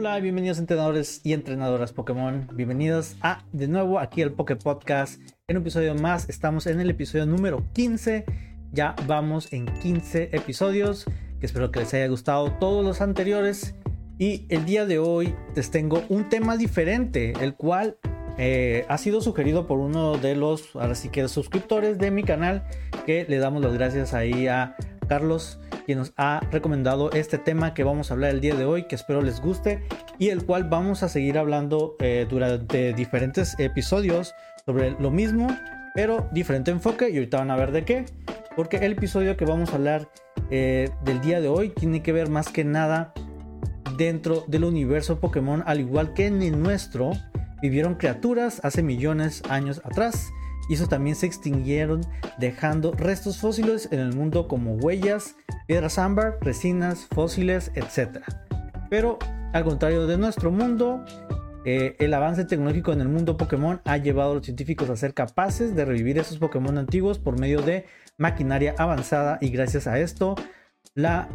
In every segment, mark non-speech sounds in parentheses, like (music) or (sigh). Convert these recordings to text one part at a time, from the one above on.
Hola, bienvenidos entrenadores y entrenadoras Pokémon. Bienvenidos a de nuevo aquí al Poké Podcast. En un episodio más, estamos en el episodio número 15. Ya vamos en 15 episodios. Que espero que les haya gustado todos los anteriores. Y el día de hoy les tengo un tema diferente, el cual eh, ha sido sugerido por uno de los, ahora sí que suscriptores de mi canal, que le damos las gracias ahí a Carlos quien nos ha recomendado este tema que vamos a hablar el día de hoy, que espero les guste y el cual vamos a seguir hablando eh, durante diferentes episodios sobre lo mismo, pero diferente enfoque. Y ahorita van a ver de qué, porque el episodio que vamos a hablar eh, del día de hoy tiene que ver más que nada dentro del universo Pokémon, al igual que en el nuestro, vivieron criaturas hace millones de años atrás y eso también se extinguieron dejando restos fósiles en el mundo como huellas, piedras ámbar, resinas, fósiles, etc. Pero al contrario de nuestro mundo, eh, el avance tecnológico en el mundo Pokémon ha llevado a los científicos a ser capaces de revivir esos Pokémon antiguos por medio de maquinaria avanzada y gracias a esto la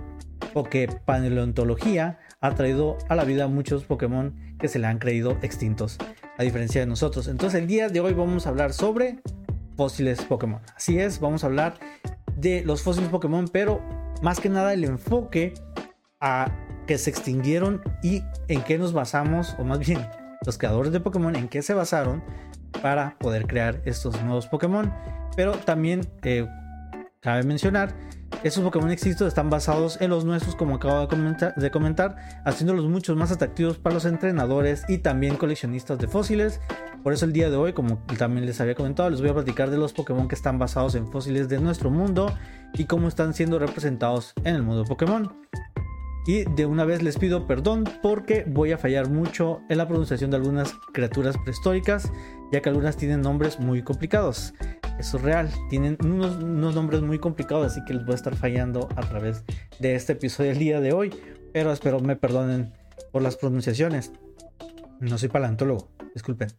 Poképaleontología ha traído a la vida muchos Pokémon que se le han creído extintos a diferencia de nosotros. Entonces el día de hoy vamos a hablar sobre fósiles Pokémon. Así es, vamos a hablar de los fósiles Pokémon, pero más que nada el enfoque a que se extinguieron y en qué nos basamos, o más bien los creadores de Pokémon, en qué se basaron para poder crear estos nuevos Pokémon. Pero también eh, cabe mencionar estos Pokémon existen están basados en los nuestros, como acabo de comentar, de comentar, haciéndolos mucho más atractivos para los entrenadores y también coleccionistas de fósiles. Por eso el día de hoy, como también les había comentado, les voy a platicar de los Pokémon que están basados en fósiles de nuestro mundo y cómo están siendo representados en el mundo Pokémon. Y de una vez les pido perdón porque voy a fallar mucho en la pronunciación de algunas criaturas prehistóricas, ya que algunas tienen nombres muy complicados. Es real. Tienen unos, nombres muy complicados, así que les voy a estar fallando a través de este episodio el día de hoy. Pero espero me perdonen por las pronunciaciones. No soy paleontólogo, disculpen.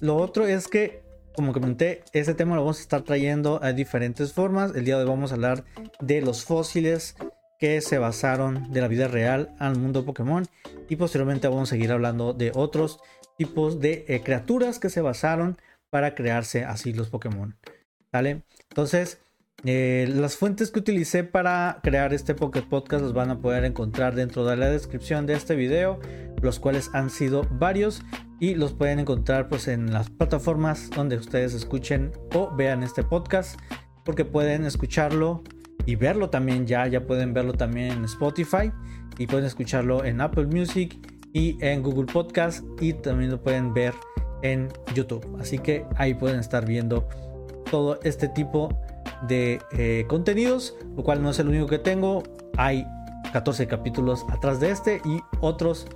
Lo otro es que, como comenté, este tema lo vamos a estar trayendo a diferentes formas. El día de hoy vamos a hablar de los fósiles que se basaron de la vida real al mundo Pokémon. Y posteriormente vamos a seguir hablando de otros tipos de eh, criaturas que se basaron para crearse así los Pokémon. ¿Vale? Entonces, eh, las fuentes que utilicé para crear este Pocket Podcast los van a poder encontrar dentro de la descripción de este video, los cuales han sido varios y los pueden encontrar pues en las plataformas donde ustedes escuchen o vean este podcast, porque pueden escucharlo y verlo también ya, ya pueden verlo también en Spotify y pueden escucharlo en Apple Music y en Google Podcast y también lo pueden ver en YouTube. Así que ahí pueden estar viendo todo este tipo de eh, contenidos, lo cual no es el único que tengo. Hay 14 capítulos atrás de este y otros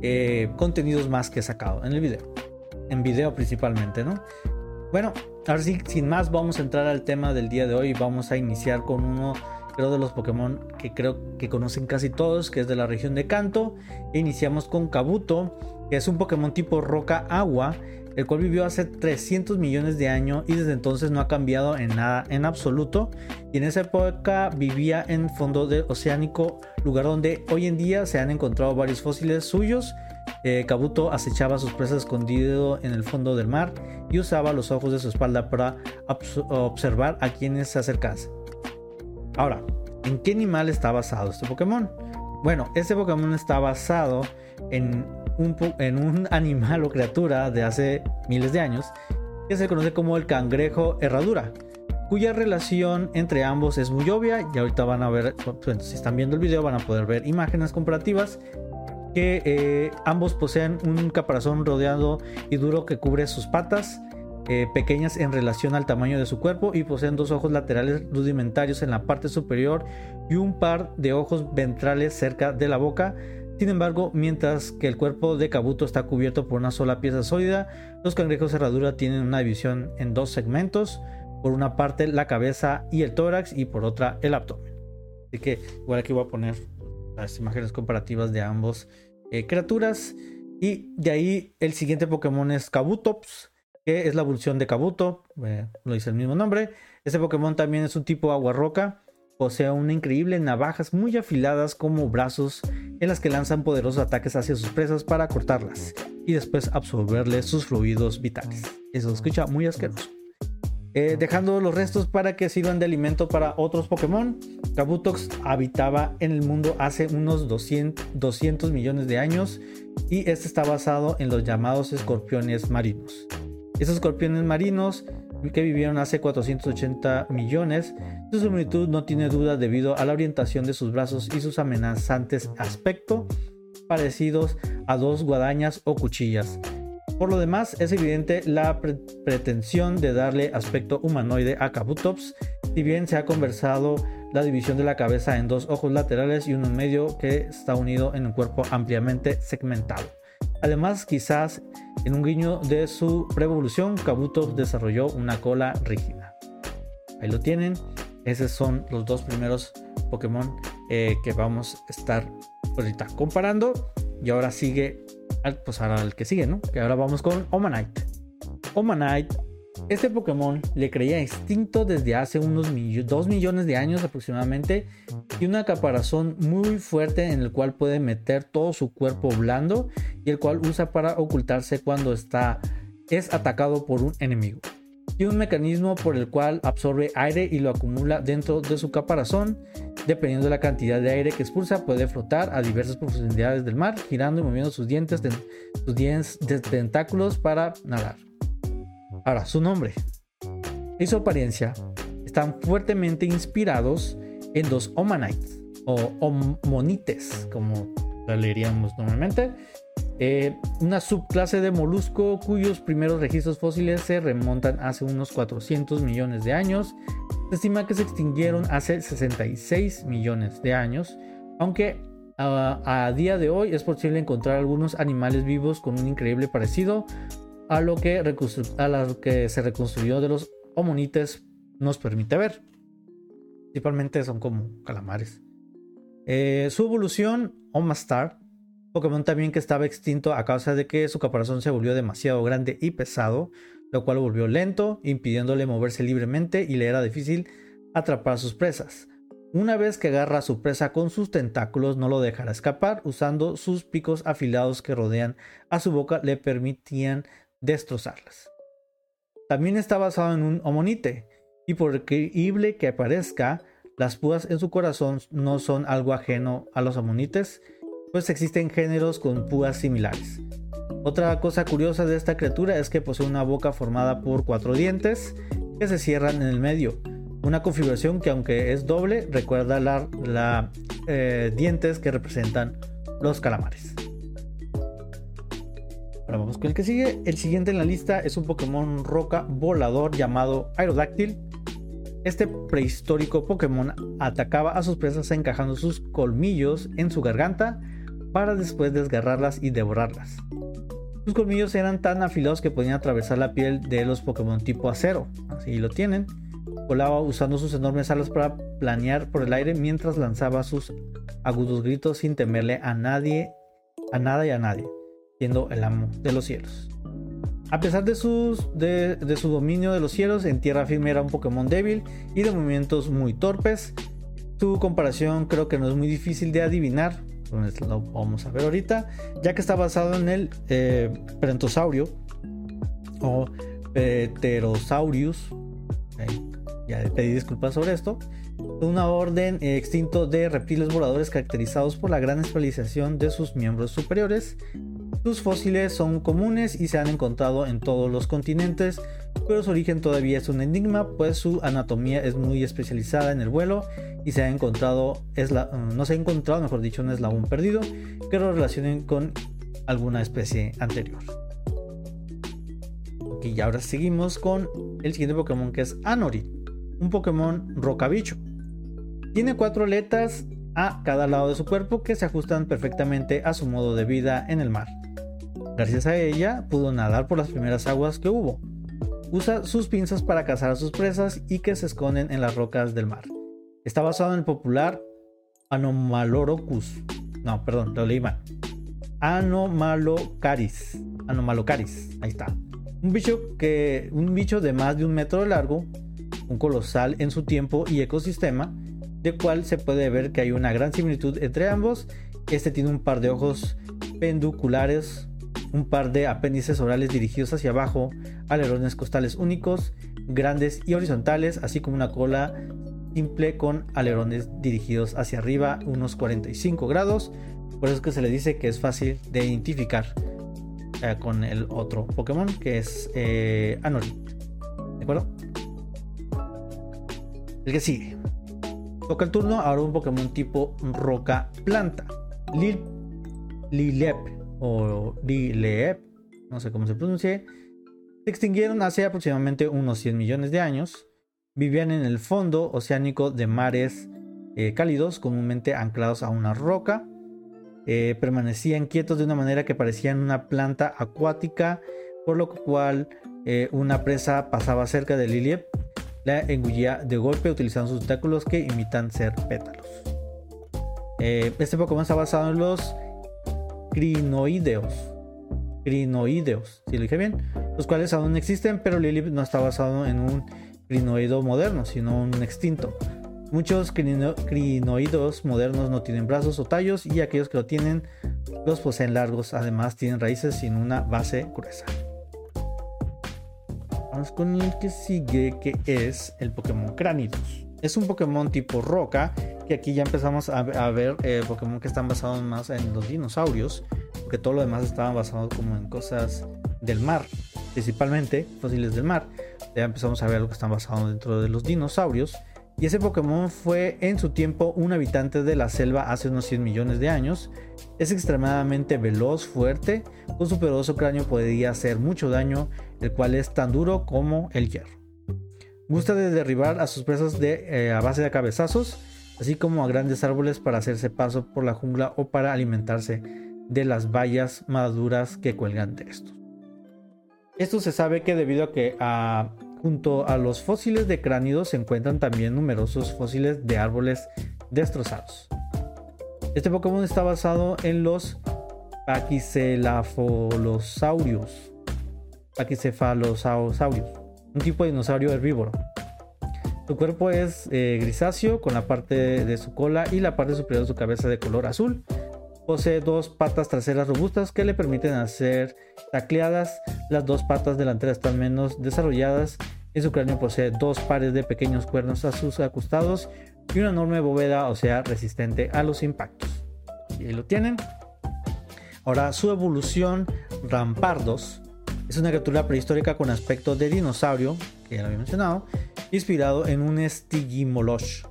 eh, contenidos más que he sacado en el video. En video principalmente, ¿no? Bueno, ahora sí, sin más, vamos a entrar al tema del día de hoy. Vamos a iniciar con uno, creo, de los Pokémon que creo que conocen casi todos, que es de la región de Kanto. iniciamos con Kabuto que es un Pokémon tipo roca agua, el cual vivió hace 300 millones de años y desde entonces no ha cambiado en nada en absoluto. Y en esa época vivía en fondo oceánico, lugar donde hoy en día se han encontrado varios fósiles suyos. Eh, Kabuto acechaba sus presas escondido en el fondo del mar y usaba los ojos de su espalda para observar a quienes se acercasen. Ahora, ¿en qué animal está basado este Pokémon? Bueno, este Pokémon está basado en un (laughs) animal o criatura de hace miles de años que se conoce como el cangrejo herradura, cuya relación entre ambos es muy obvia y ahorita van a ver, si están viendo el video van a poder ver imágenes comparativas que eh, ambos poseen un caparazón rodeado y duro que cubre sus patas, eh, pequeñas en relación al tamaño de su cuerpo y poseen dos ojos laterales rudimentarios en la parte superior y un par de ojos ventrales cerca de la boca, sin embargo, mientras que el cuerpo de Kabuto está cubierto por una sola pieza sólida, los cangrejos cerradura tienen una división en dos segmentos, por una parte la cabeza y el tórax y por otra el abdomen. Así que igual aquí voy a poner las imágenes comparativas de ambos eh, criaturas. Y de ahí el siguiente Pokémon es Kabutops, que es la evolución de Kabuto, eh, lo dice el mismo nombre. Este Pokémon también es un tipo agua roca posee una increíble navajas muy afiladas como brazos en las que lanzan poderosos ataques hacia sus presas para cortarlas y después absorberle sus fluidos vitales. Eso se escucha muy asqueroso. Eh, dejando los restos para que sirvan de alimento para otros Pokémon. Kabutox habitaba en el mundo hace unos 200, 200 millones de años y este está basado en los llamados escorpiones marinos. Esos escorpiones marinos que vivieron hace 480 millones, su similitud no tiene duda debido a la orientación de sus brazos y sus amenazantes aspecto parecidos a dos guadañas o cuchillas. Por lo demás, es evidente la pretensión de darle aspecto humanoide a Kabutops, si bien se ha conversado la división de la cabeza en dos ojos laterales y uno medio que está unido en un cuerpo ampliamente segmentado. Además, quizás en un guiño de su revolución, Kabutops desarrolló una cola rígida. Ahí lo tienen. Esos son los dos primeros Pokémon eh, que vamos a estar ahorita comparando. Y ahora sigue pues ahora el que sigue, ¿no? Que ahora vamos con Omanite. Omanite, este Pokémon le creía extinto desde hace unos 2 millones de años aproximadamente y una caparazón muy fuerte en el cual puede meter todo su cuerpo blando y el cual usa para ocultarse cuando está es atacado por un enemigo y un mecanismo por el cual absorbe aire y lo acumula dentro de su caparazón. Dependiendo de la cantidad de aire que expulsa, puede flotar a diversas profundidades del mar, girando y moviendo sus dientes, sus dientes de tentáculos para nadar. Ahora, su nombre y su apariencia están fuertemente inspirados en los Omanites o Omonites, como lo leeríamos normalmente, eh, una subclase de molusco cuyos primeros registros fósiles se remontan hace unos 400 millones de años. Se estima que se extinguieron hace 66 millones de años, aunque a, día de hoy es posible encontrar algunos animales vivos con un increíble parecido a lo que, que se reconstruyó de los homonites nos permite ver. Principalmente son como calamares. Eh, su evolución, Omastar, Pokémon también que estaba extinto a causa de que su caparazón se volvió demasiado grande y pesado, lo cual volvió lento, impidiéndole moverse libremente y le era difícil atrapar a sus presas. Una vez que agarra a su presa con sus tentáculos, no lo dejará escapar, usando sus picos afilados que rodean a su boca le permitían destrozarlas. También está basado en un homonite, y por increíble que parezca, las púas en su corazón no son algo ajeno a los amonites, pues existen géneros con púas similares. Otra cosa curiosa de esta criatura es que posee una boca formada por cuatro dientes que se cierran en el medio. Una configuración que aunque es doble recuerda la, eh, dientes que representan los calamares. Ahora vamos con el que sigue. El siguiente en la lista es un Pokémon roca volador llamado Aerodactyl este prehistórico Pokémon atacaba a sus presas encajando sus colmillos en su garganta para después desgarrarlas y devorarlas. Sus colmillos eran tan afilados que podían atravesar la piel de los Pokémon tipo acero, así lo tienen. Volaba usando sus enormes alas para planear por el aire mientras lanzaba sus agudos gritos sin temerle a nadie, a nada y a nadie, siendo el amo de los cielos. A pesar de, sus, de, su dominio de los cielos, en tierra firme era un Pokémon débil y de movimientos muy torpes. Su comparación creo que no es muy difícil de adivinar, lo vamos a ver ahorita, ya que está basado en el eh, o Pterosaurus. ya pedí disculpas sobre esto. Una orden extinto de reptiles voladores caracterizados por la gran especialización de sus miembros superiores sus fósiles son comunes y se han encontrado en todos los continentes, pero su origen todavía es un enigma, pues su anatomía es muy especializada en el vuelo y se ha encontrado, mm, no se ha encontrado, mejor dicho, un eslabón perdido que lo relacionen con alguna especie anterior. y ahora seguimos con el siguiente Pokémon que es Anori, un Pokémon rocabicho. Tiene cuatro aletas a cada lado de su cuerpo que se ajustan perfectamente a su modo de vida en el mar. Gracias a ella pudo nadar por las primeras aguas que hubo. Usa sus pinzas para cazar a sus presas y que se esconden en las rocas del mar. Está basado en el popular Anomalorocus. No, perdón, lo leí mal. Anomalocaris. Anomalocaris. Ahí está. Un bicho que un bicho de más de un metro de largo, un colosal en su tiempo y ecosistema, de cual se puede ver que hay una gran similitud entre ambos. Este tiene un par de ojos pendiculares, un par de apéndices orales dirigidos hacia abajo, alerones costales únicos, grandes y horizontales, así como una cola simple con alerones dirigidos hacia arriba unos 45 grados. Por eso es que se le dice que es fácil de identificar eh, con el otro Pokémon que es eh. ¿De acuerdo? El que sigue. Toca el turno ahora un Pokémon tipo roca planta. Lil Lilep o no sé cómo se pronuncia. Se extinguieron hace aproximadamente unos 100 millones de años. Vivían en el fondo oceánico de mares eh, cálidos, comúnmente anclados a una roca. Eh, permanecían quietos de una manera que parecían una planta acuática, por lo cual eh, una presa pasaba cerca de Liliep la engullía de golpe utilizando sus tentáculos que imitan ser pétalos. Este Pokémon está basado en los crinoideos. Crinoideos, si lo dije bien. Los cuales aún existen, pero Lilip no está basado en un crinoido moderno, sino un extinto. Muchos crinoidos modernos no tienen brazos o tallos y aquellos que lo tienen los poseen largos. Además tienen raíces sin una base gruesa con el que sigue, que es el Pokémon Cranidos. Es un Pokémon tipo roca, que aquí ya empezamos a, ver eh, Pokémon que están basados más en los dinosaurios, porque todo lo demás estaba basado como en cosas del mar, principalmente fósiles del mar. Ya empezamos a ver lo que están basados dentro de los dinosaurios. Y ese Pokémon fue en su tiempo un habitante de la selva hace unos 100 millones de años. Es extremadamente veloz, fuerte, con su poderoso cráneo podría hacer mucho daño, el cual es tan duro como el hierro. Gusta de derribar a sus presas eh, a base de cabezazos, así como a grandes árboles para hacerse paso por la jungla o para alimentarse de las bayas maduras que cuelgan de estos. Esto se sabe que debido a que Junto a los fósiles de cránidos se encuentran también numerosos fósiles de árboles destrozados. Este Pokémon está basado en los Pachycephalosaurios. Pachycephalosaurios, un tipo de dinosaurio herbívoro. Su cuerpo es eh, grisáceo con la parte de su cola y la parte superior de su cabeza de color azul. Posee dos patas traseras robustas que le permiten hacer tacleadas. Las dos patas delanteras están menos desarrolladas y su cráneo posee dos pares de pequeños cuernos a sus acostados y una enorme bóveda, o sea, resistente a los impactos. Y ahí lo tienen. Ahora, su evolución, Rampardos, es una criatura prehistórica con aspecto de dinosaurio, que ya lo había mencionado, inspirado en un Stigimoloch.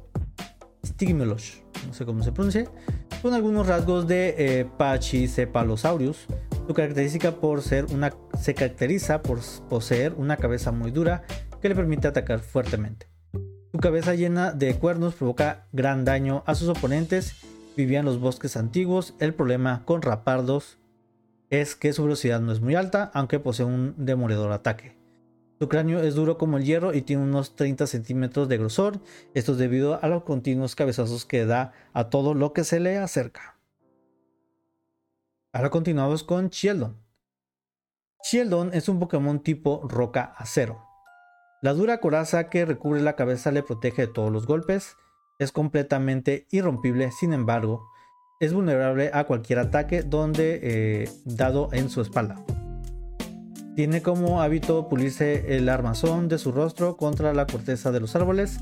Stigimoloch, no sé cómo se pronuncia, con algunos rasgos de eh, Pachycephalosaurus. Su característica por ser una, se caracteriza por poseer una cabeza muy dura que le permite atacar fuertemente. Su cabeza llena de cuernos provoca gran daño a sus oponentes. Vivía en los bosques antiguos. El problema con Rapardos es que su velocidad no es muy alta, aunque posee un demoledor ataque. Su cráneo es duro como el hierro y tiene unos 30 centímetros de grosor. Esto es debido a los continuos cabezazos que da a todo lo que se le acerca. Ahora continuamos con Sheldon. Sheldon es un Pokémon tipo roca acero. La dura coraza que recubre la cabeza le protege de todos los golpes. Es completamente irrompible, sin embargo, es vulnerable a cualquier ataque donde eh, dado en su espalda. Tiene como hábito pulirse el armazón de su rostro contra la corteza de los árboles.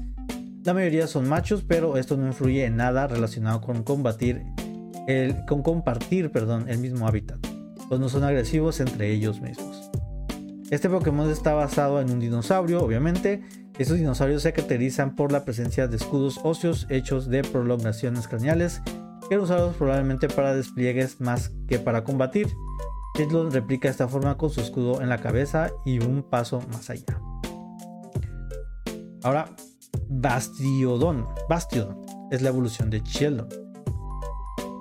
La mayoría son machos, pero esto no influye en nada relacionado con combatir el, con compartir perdón, el mismo hábitat, pues no son agresivos entre ellos mismos. Este Pokémon está basado en un dinosaurio, obviamente. Estos dinosaurios se caracterizan por la presencia de escudos óseos hechos de prolongaciones craneales, que usados probablemente para despliegues más que para combatir. Sheldon replica esta forma con su escudo en la cabeza y un paso más allá. Ahora, Bastiodon. Bastiodon es la evolución de Sheldon.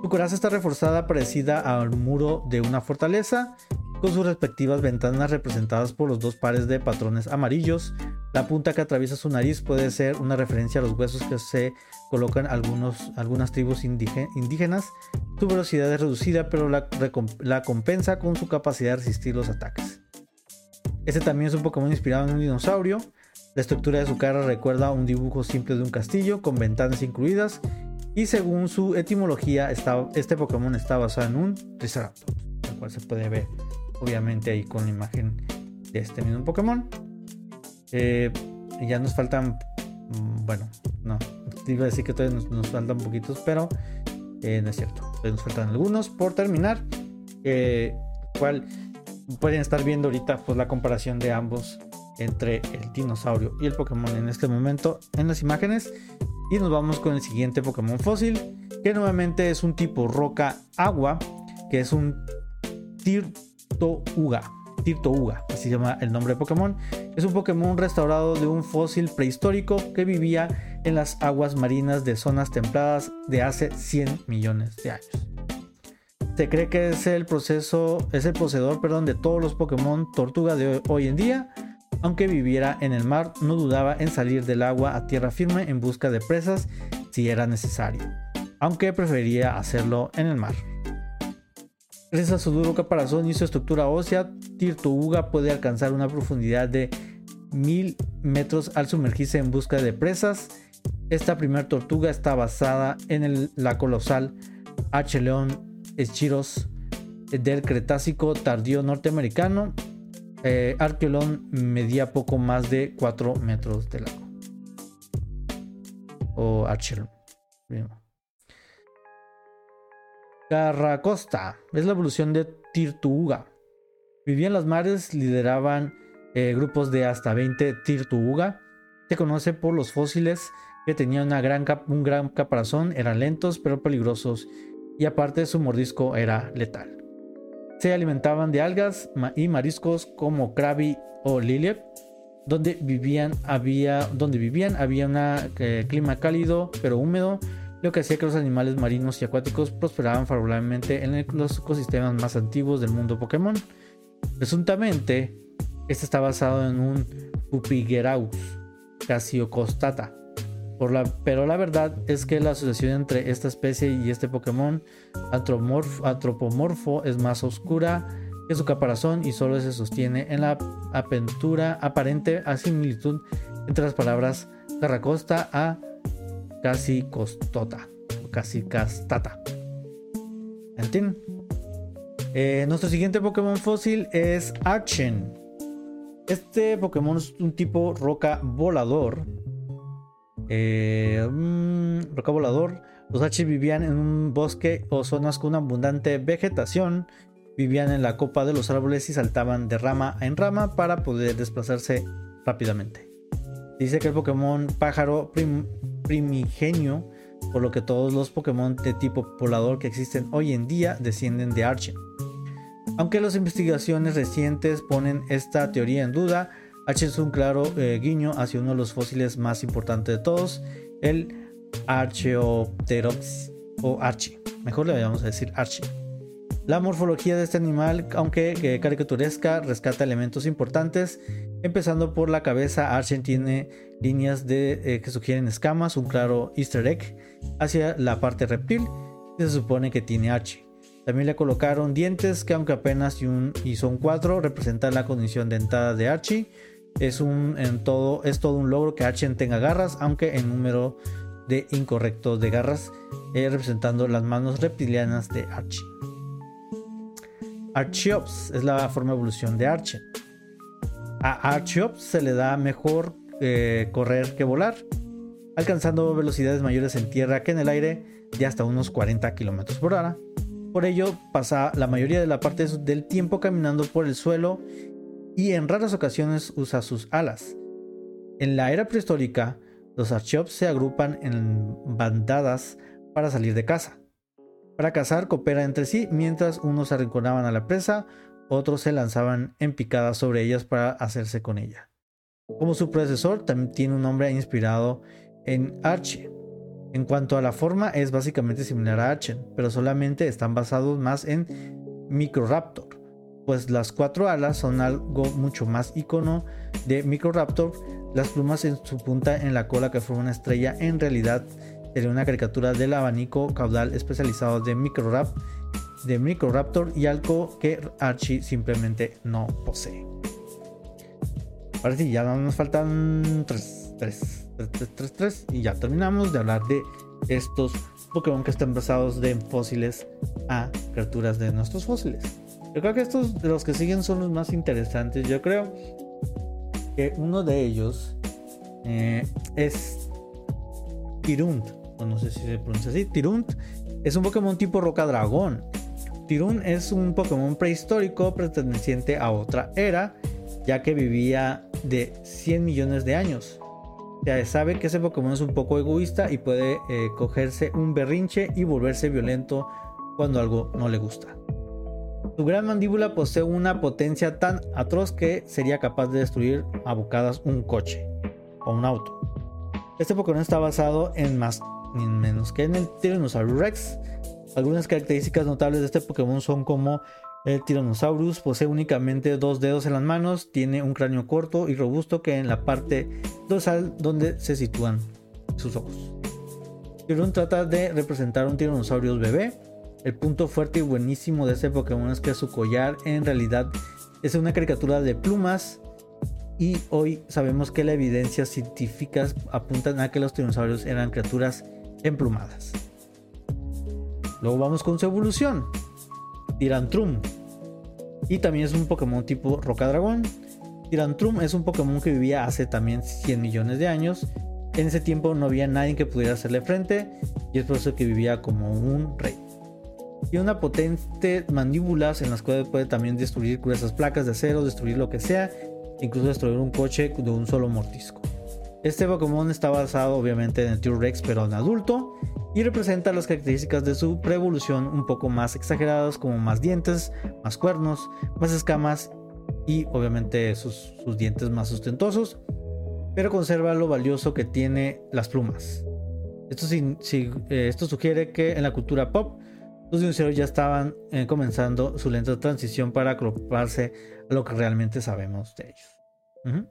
Su coraza está reforzada parecida al muro de una fortaleza, con sus respectivas ventanas representadas por los dos pares de patrones amarillos. La punta que atraviesa su nariz puede ser una referencia a los huesos que se colocan algunos, algunas tribus indígenas. Su velocidad es reducida, pero la, compensa con su capacidad de resistir los ataques. Este también es un Pokémon inspirado en un dinosaurio. La estructura de su cara recuerda a un dibujo simple de un castillo con ventanas incluidas y según su etimología este Pokémon está basado en un Triceratops, el cual se puede ver obviamente ahí con la imagen de este mismo Pokémon. Eh, ya nos faltan, mm, bueno, no, iba a decir que todavía nos, faltan poquitos, pero eh, no es cierto, nos faltan algunos por terminar, cual pueden estar viendo ahorita pues la comparación de ambos entre el dinosaurio y el Pokémon en este momento en las imágenes. Y nos vamos con el siguiente Pokémon fósil, que nuevamente es un tipo roca agua, que es un Tirtouga. Tirtouga, así se llama el nombre de Pokémon. Es un Pokémon restaurado de un fósil prehistórico que vivía en las aguas marinas de zonas templadas de hace 100 millones de años. Se cree que es el proceso, es el poseedor, perdón, de todos los Pokémon tortuga de hoy en día aunque viviera en el mar, no dudaba en salir del agua a tierra firme en busca de presas si era necesario, aunque prefería hacerlo en el mar. Gracias a su duro caparazón y su estructura ósea, Tirtuga puede alcanzar una profundidad de 1000 metros al sumergirse en busca de presas. Esta primera tortuga está basada en la colosal H. león eschiros del Cretácico tardío norteamericano eh, medía poco más de 4 metros de largo. O Archelon. Carracosta es la evolución de Tirtuga. Vivía en las mares, lideraban eh, grupos de hasta 20 Tirtuga. Se conoce por los fósiles que tenían una gran un gran caparazón, eran lentos pero peligrosos y aparte su mordisco era letal. Se alimentaban de algas y mariscos como Krabi o Liliep. Donde vivían había, donde vivían había un eh, clima cálido pero húmedo, lo que hacía que los animales marinos y acuáticos prosperaban favorablemente en los ecosistemas más antiguos del mundo Pokémon. Presuntamente, este está basado en un Pupigeraus casiocostata, pero la verdad es que la asociación entre esta especie y este Pokémon antropomorfo es más oscura que su caparazón y solo se sostiene en la apertura aparente a similitud entre las palabras Carracosta a casi costota casi castata. ¿Entienden? Eh, nuestro siguiente Pokémon fósil es Archen. Este Pokémon es un tipo roca volador eh, mm, roca volador. Los H vivían en un bosque o zonas con abundante vegetación. Vivían en la copa de los árboles y saltaban de rama en rama para poder desplazarse rápidamente. Dice que el Pokémon pájaro primigenio, por lo que todos los Pokémon de tipo volador que existen hoy en día descienden de Archen. Aunque las investigaciones recientes ponen esta teoría en duda, H es un claro eh, guiño hacia uno de los fósiles más importantes de todos, el Archeopterops o Archie. Mejor le vamos a decir Archie. La morfología de este animal, aunque caricaturesca, rescata elementos importantes. Empezando por la cabeza, Archie tiene líneas eh, que sugieren escamas, un claro easter egg hacia la parte reptil y se supone que tiene Archie. También le colocaron dientes que aunque apenas y, un, son cuatro, representan la condición dentada de Archie es, en todo, es todo un logro que Archen tenga garras, aunque en número de incorrectos de garras, eh, representando las manos reptilianas de Archie. Archeops es la forma de evolución de Archen. A Archeops se le da mejor eh, correr que volar, alcanzando velocidades mayores en tierra que en el aire de hasta unos 40 km por hora. Por ello, pasa la mayoría de la parte del tiempo caminando por el suelo y en raras ocasiones usa sus alas. En la era prehistórica, los archeops se agrupan en bandadas para salir de caza. Para cazar cooperan entre sí mientras unos arrinconaban a la presa, otros se lanzaban en picadas sobre ellas para hacerse con ella. Como su predecesor, también tiene un nombre inspirado en Archie. En cuanto a la forma, es básicamente similar a Archen, pero solamente están basados más en Microraptor pues las cuatro alas son algo mucho más icono de Microraptor. Las plumas en su punta en la cola que forma una estrella en realidad sería una caricatura del abanico caudal especializado de Microrap, de Microraptor y algo que Archie simplemente no posee. Ahora sí, ya nos faltan 3, 3, 3, 3, 3, y ya terminamos de hablar de estos Pokémon que están basados de fósiles a criaturas de nuestros fósiles. Yo creo que estos de los que siguen son los más interesantes. Yo creo que uno de ellos eh, es Tirunt, o no sé si se pronuncia así. Tirunt es un Pokémon tipo Roca Dragón. Tirun es un Pokémon prehistórico perteneciente a otra era, ya que vivía de 100 millones de años. Se sabe que ese Pokémon es un poco egoísta y puede eh, cogerse un berrinche y volverse violento cuando algo no le gusta. Su gran mandíbula posee una potencia tan atroz que sería capaz de destruir a bocadas un coche o un auto. Este Pokémon está basado en más ni menos que en el Tyrannosaurus Rex. Algunas características notables de este Pokémon son como el Tyrannosaurus posee únicamente dos dedos en las manos, tiene un cráneo corto y robusto que en la parte dorsal donde se sitúan sus ojos. Tirun trata de representar un Tyrannosaurus bebé. El punto fuerte y buenísimo de este Pokémon es que su collar en realidad es una caricatura de plumas y hoy sabemos que la evidencia científica apuntan a que los dinosaurios eran criaturas emplumadas. Luego vamos con su evolución. Tirantrum. Y también es un Pokémon tipo Roca Dragón. Tirantrum es un Pokémon que vivía hace también 100 millones de años. En ese tiempo no había nadie que pudiera hacerle frente y es por eso que vivía como un rey. Tiene una potente mandíbulas en las cuales puede también destruir gruesas placas de acero, destruir lo que sea, incluso destruir un coche de un solo mordisco. Este Pokémon está basado obviamente en el T-Rex pero en adulto y representa las características de su pre-evolución un poco más exageradas como más dientes, más cuernos, más escamas y obviamente sus, dientes más sustentosos, pero conserva lo valioso que tiene las plumas. Esto, eh, esto sugiere que en la cultura pop los dinosaurios ya estaban eh, comenzando su lenta transición para acoplarse a lo que realmente sabemos de ellos.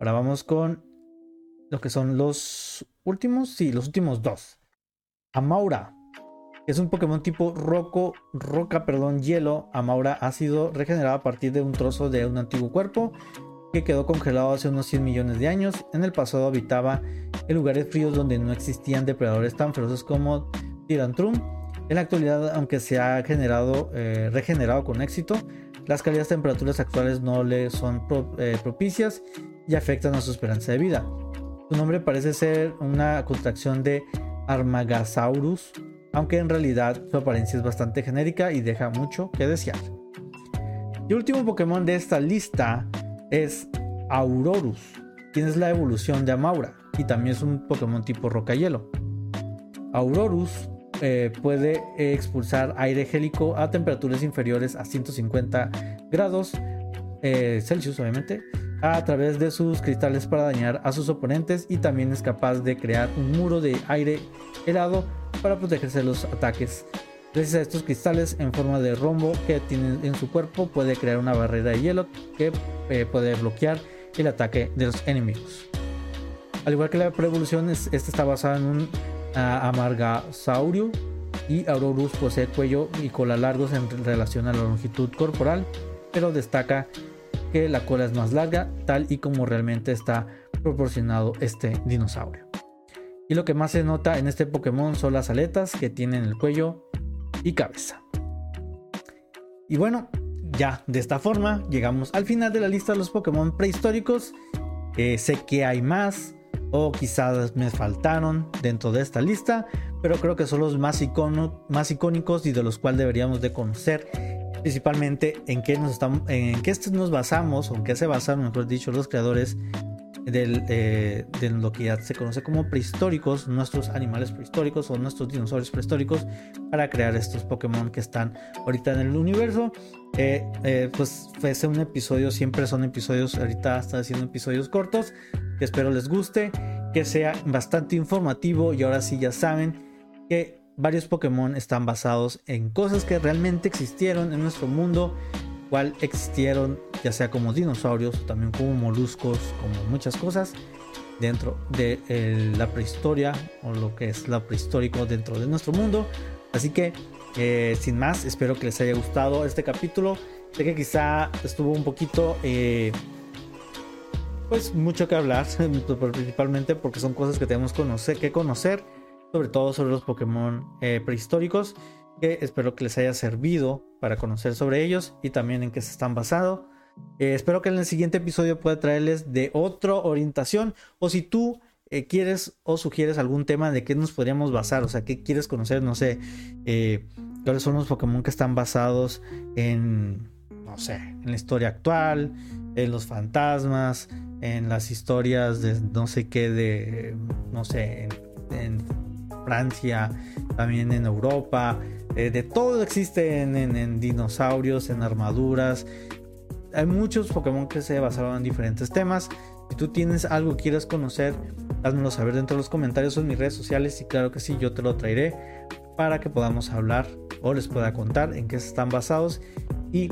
Ahora vamos con lo que son los últimos, sí, los últimos dos. Amaura, es un Pokémon tipo roco, roca, perdón, hielo. Amaura ha sido regenerado a partir de un trozo de un antiguo cuerpo que quedó congelado hace unos 100 millones de años. En el pasado habitaba en lugares fríos donde no existían depredadores tan feroces como Tirantrum. En la actualidad, aunque se ha generado, eh, regenerado con éxito, las cálidas temperaturas actuales no le son eh, propicias y afectan a su esperanza de vida. Su nombre parece ser una contracción de Armagasaurus, aunque en realidad su apariencia es bastante genérica y deja mucho que desear. Y último Pokémon de esta lista es Aurorus, quien es la evolución de Amaura y también es un Pokémon tipo roca hielo. Aurorus eh, puede expulsar aire gélico a temperaturas inferiores a 150 grados eh, Celsius, obviamente, a través de sus cristales para dañar a sus oponentes y también es capaz de crear un muro de aire helado para protegerse de los ataques. Gracias a estos cristales en forma de rombo que tiene en su cuerpo puede crear una barrera de hielo que eh, puede bloquear el ataque de los enemigos. Al igual que la preevolución, esta está basada en un amargasaurio y Aurorus posee cuello y cola largos en relación a la longitud corporal, pero destaca que la cola es más larga, tal y como realmente está proporcionado este dinosaurio. Y lo que más se nota en este Pokémon son las aletas que tienen el cuello y cabeza. Y bueno, ya de esta forma llegamos al final de la lista de los Pokémon prehistóricos. sé que hay más o quizás me faltaron dentro de esta lista, pero creo que son los más, más icónicos y de los cuales deberíamos de conocer principalmente en qué nos, estamos, en qué nos basamos, o en qué se basaron, mejor dicho, los creadores del, eh, de lo que ya se conoce como prehistóricos, nuestros animales prehistóricos o nuestros dinosaurios prehistóricos, para crear estos Pokémon que están ahorita en el universo. Eh, eh, pues fue un episodio, siempre son episodios, ahorita está haciendo episodios cortos, que espero les guste, que sea bastante informativo y ahora sí ya saben que varios Pokémon están basados en cosas que realmente existieron en nuestro mundo, cual existieron ya sea como dinosaurios también como moluscos, como muchas cosas dentro de la prehistoria o lo que es la prehistórico dentro de nuestro mundo. Así que eh, sin más, espero que les haya gustado este capítulo. Sé que quizá estuvo un poquito eh, pues mucho que hablar, (laughs) principalmente porque son cosas que tenemos que conocer, sobre todo sobre los Pokémon eh, prehistóricos, que espero que les haya servido para conocer sobre ellos y también en qué se están basados. Eh, espero que en el siguiente episodio pueda traerles de otra orientación o si tú eh, quieres o sugieres algún tema de qué nos podríamos basar, o sea, qué quieres conocer, no sé, cuáles son los Pokémon que están basados en, no sé, en la historia actual, en los fantasmas, en las historias de no sé qué, de, no sé, Francia, también en Europa, eh, de todo existe en, dinosaurios, en armaduras. Hay muchos Pokémon que se basaron en diferentes temas. Si tú tienes algo que quieras conocer, házmelo saber dentro de los comentarios o en mis redes sociales y claro que sí, yo te lo traeré para que podamos hablar o les pueda contar en qué están basados y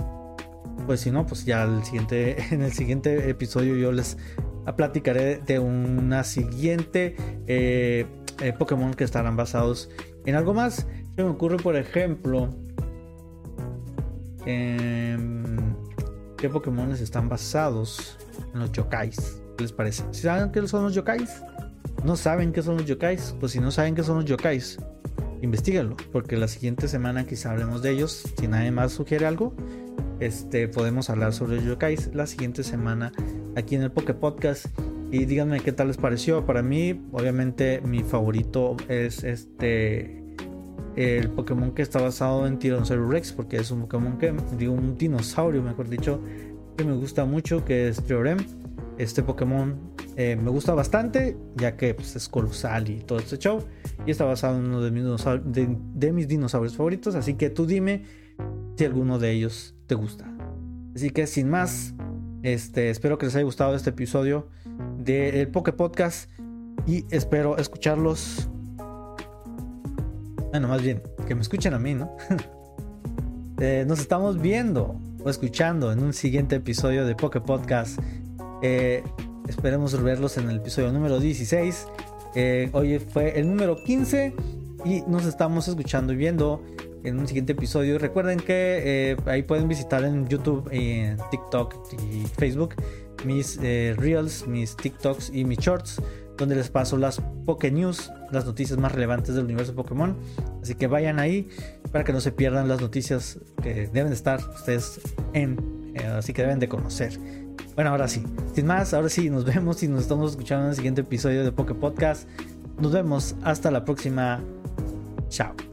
pues si no, pues ya el siguiente, (laughs) en el siguiente episodio yo les platicaré de una siguiente eh, eh, Pokémon que estarán basados en algo más. Se me ocurre, por ejemplo, qué Pokémon están basados en los yokais. ¿Qué les parece? ¿Saben qué son los yokais? ¿No saben qué son los yokais? Pues si no saben qué son los yokais, investiguenlo, porque la siguiente semana quizá hablemos de ellos. Si nadie más sugiere algo, este, podemos hablar sobre los yokais la siguiente semana aquí en el Poke Podcast. Y díganme qué tal les pareció. Para mí, obviamente, mi favorito es este. El Pokémon que está basado en Tyrannosaurus Rex, porque es un Pokémon que, digo, un dinosaurio, mejor dicho, que me gusta mucho, que es Triorem. Este Pokémon eh, me gusta bastante, ya que pues, es colosal y todo este show. Y está basado en uno de mis, de mis dinosaurios favoritos. Así que tú dime si alguno de ellos te gusta. Así que sin más, este, espero que les haya gustado este episodio del Poke Podcast y espero escucharlos. Bueno, más bien, que me escuchen a mí, ¿no? (laughs) Eh, nos estamos viendo o escuchando en un siguiente episodio de Poke Podcast. Eh, esperemos verlos en el episodio número 16. Eh, hoy fue el número 15 y nos estamos escuchando y viendo en un siguiente episodio. Recuerden que eh, ahí pueden visitar en YouTube, en TikTok y Facebook mis eh, Reels, mis TikToks y mis Shorts, donde les paso las Poké News, las noticias más relevantes del universo Pokémon. Así que vayan ahí para que no se pierdan las noticias que deben estar ustedes en, eh, así que deben de conocer. Bueno, ahora sí, sin más, ahora sí, nos vemos y nos estamos escuchando en el siguiente episodio de Poké Podcast. Nos vemos, hasta la próxima. Chao.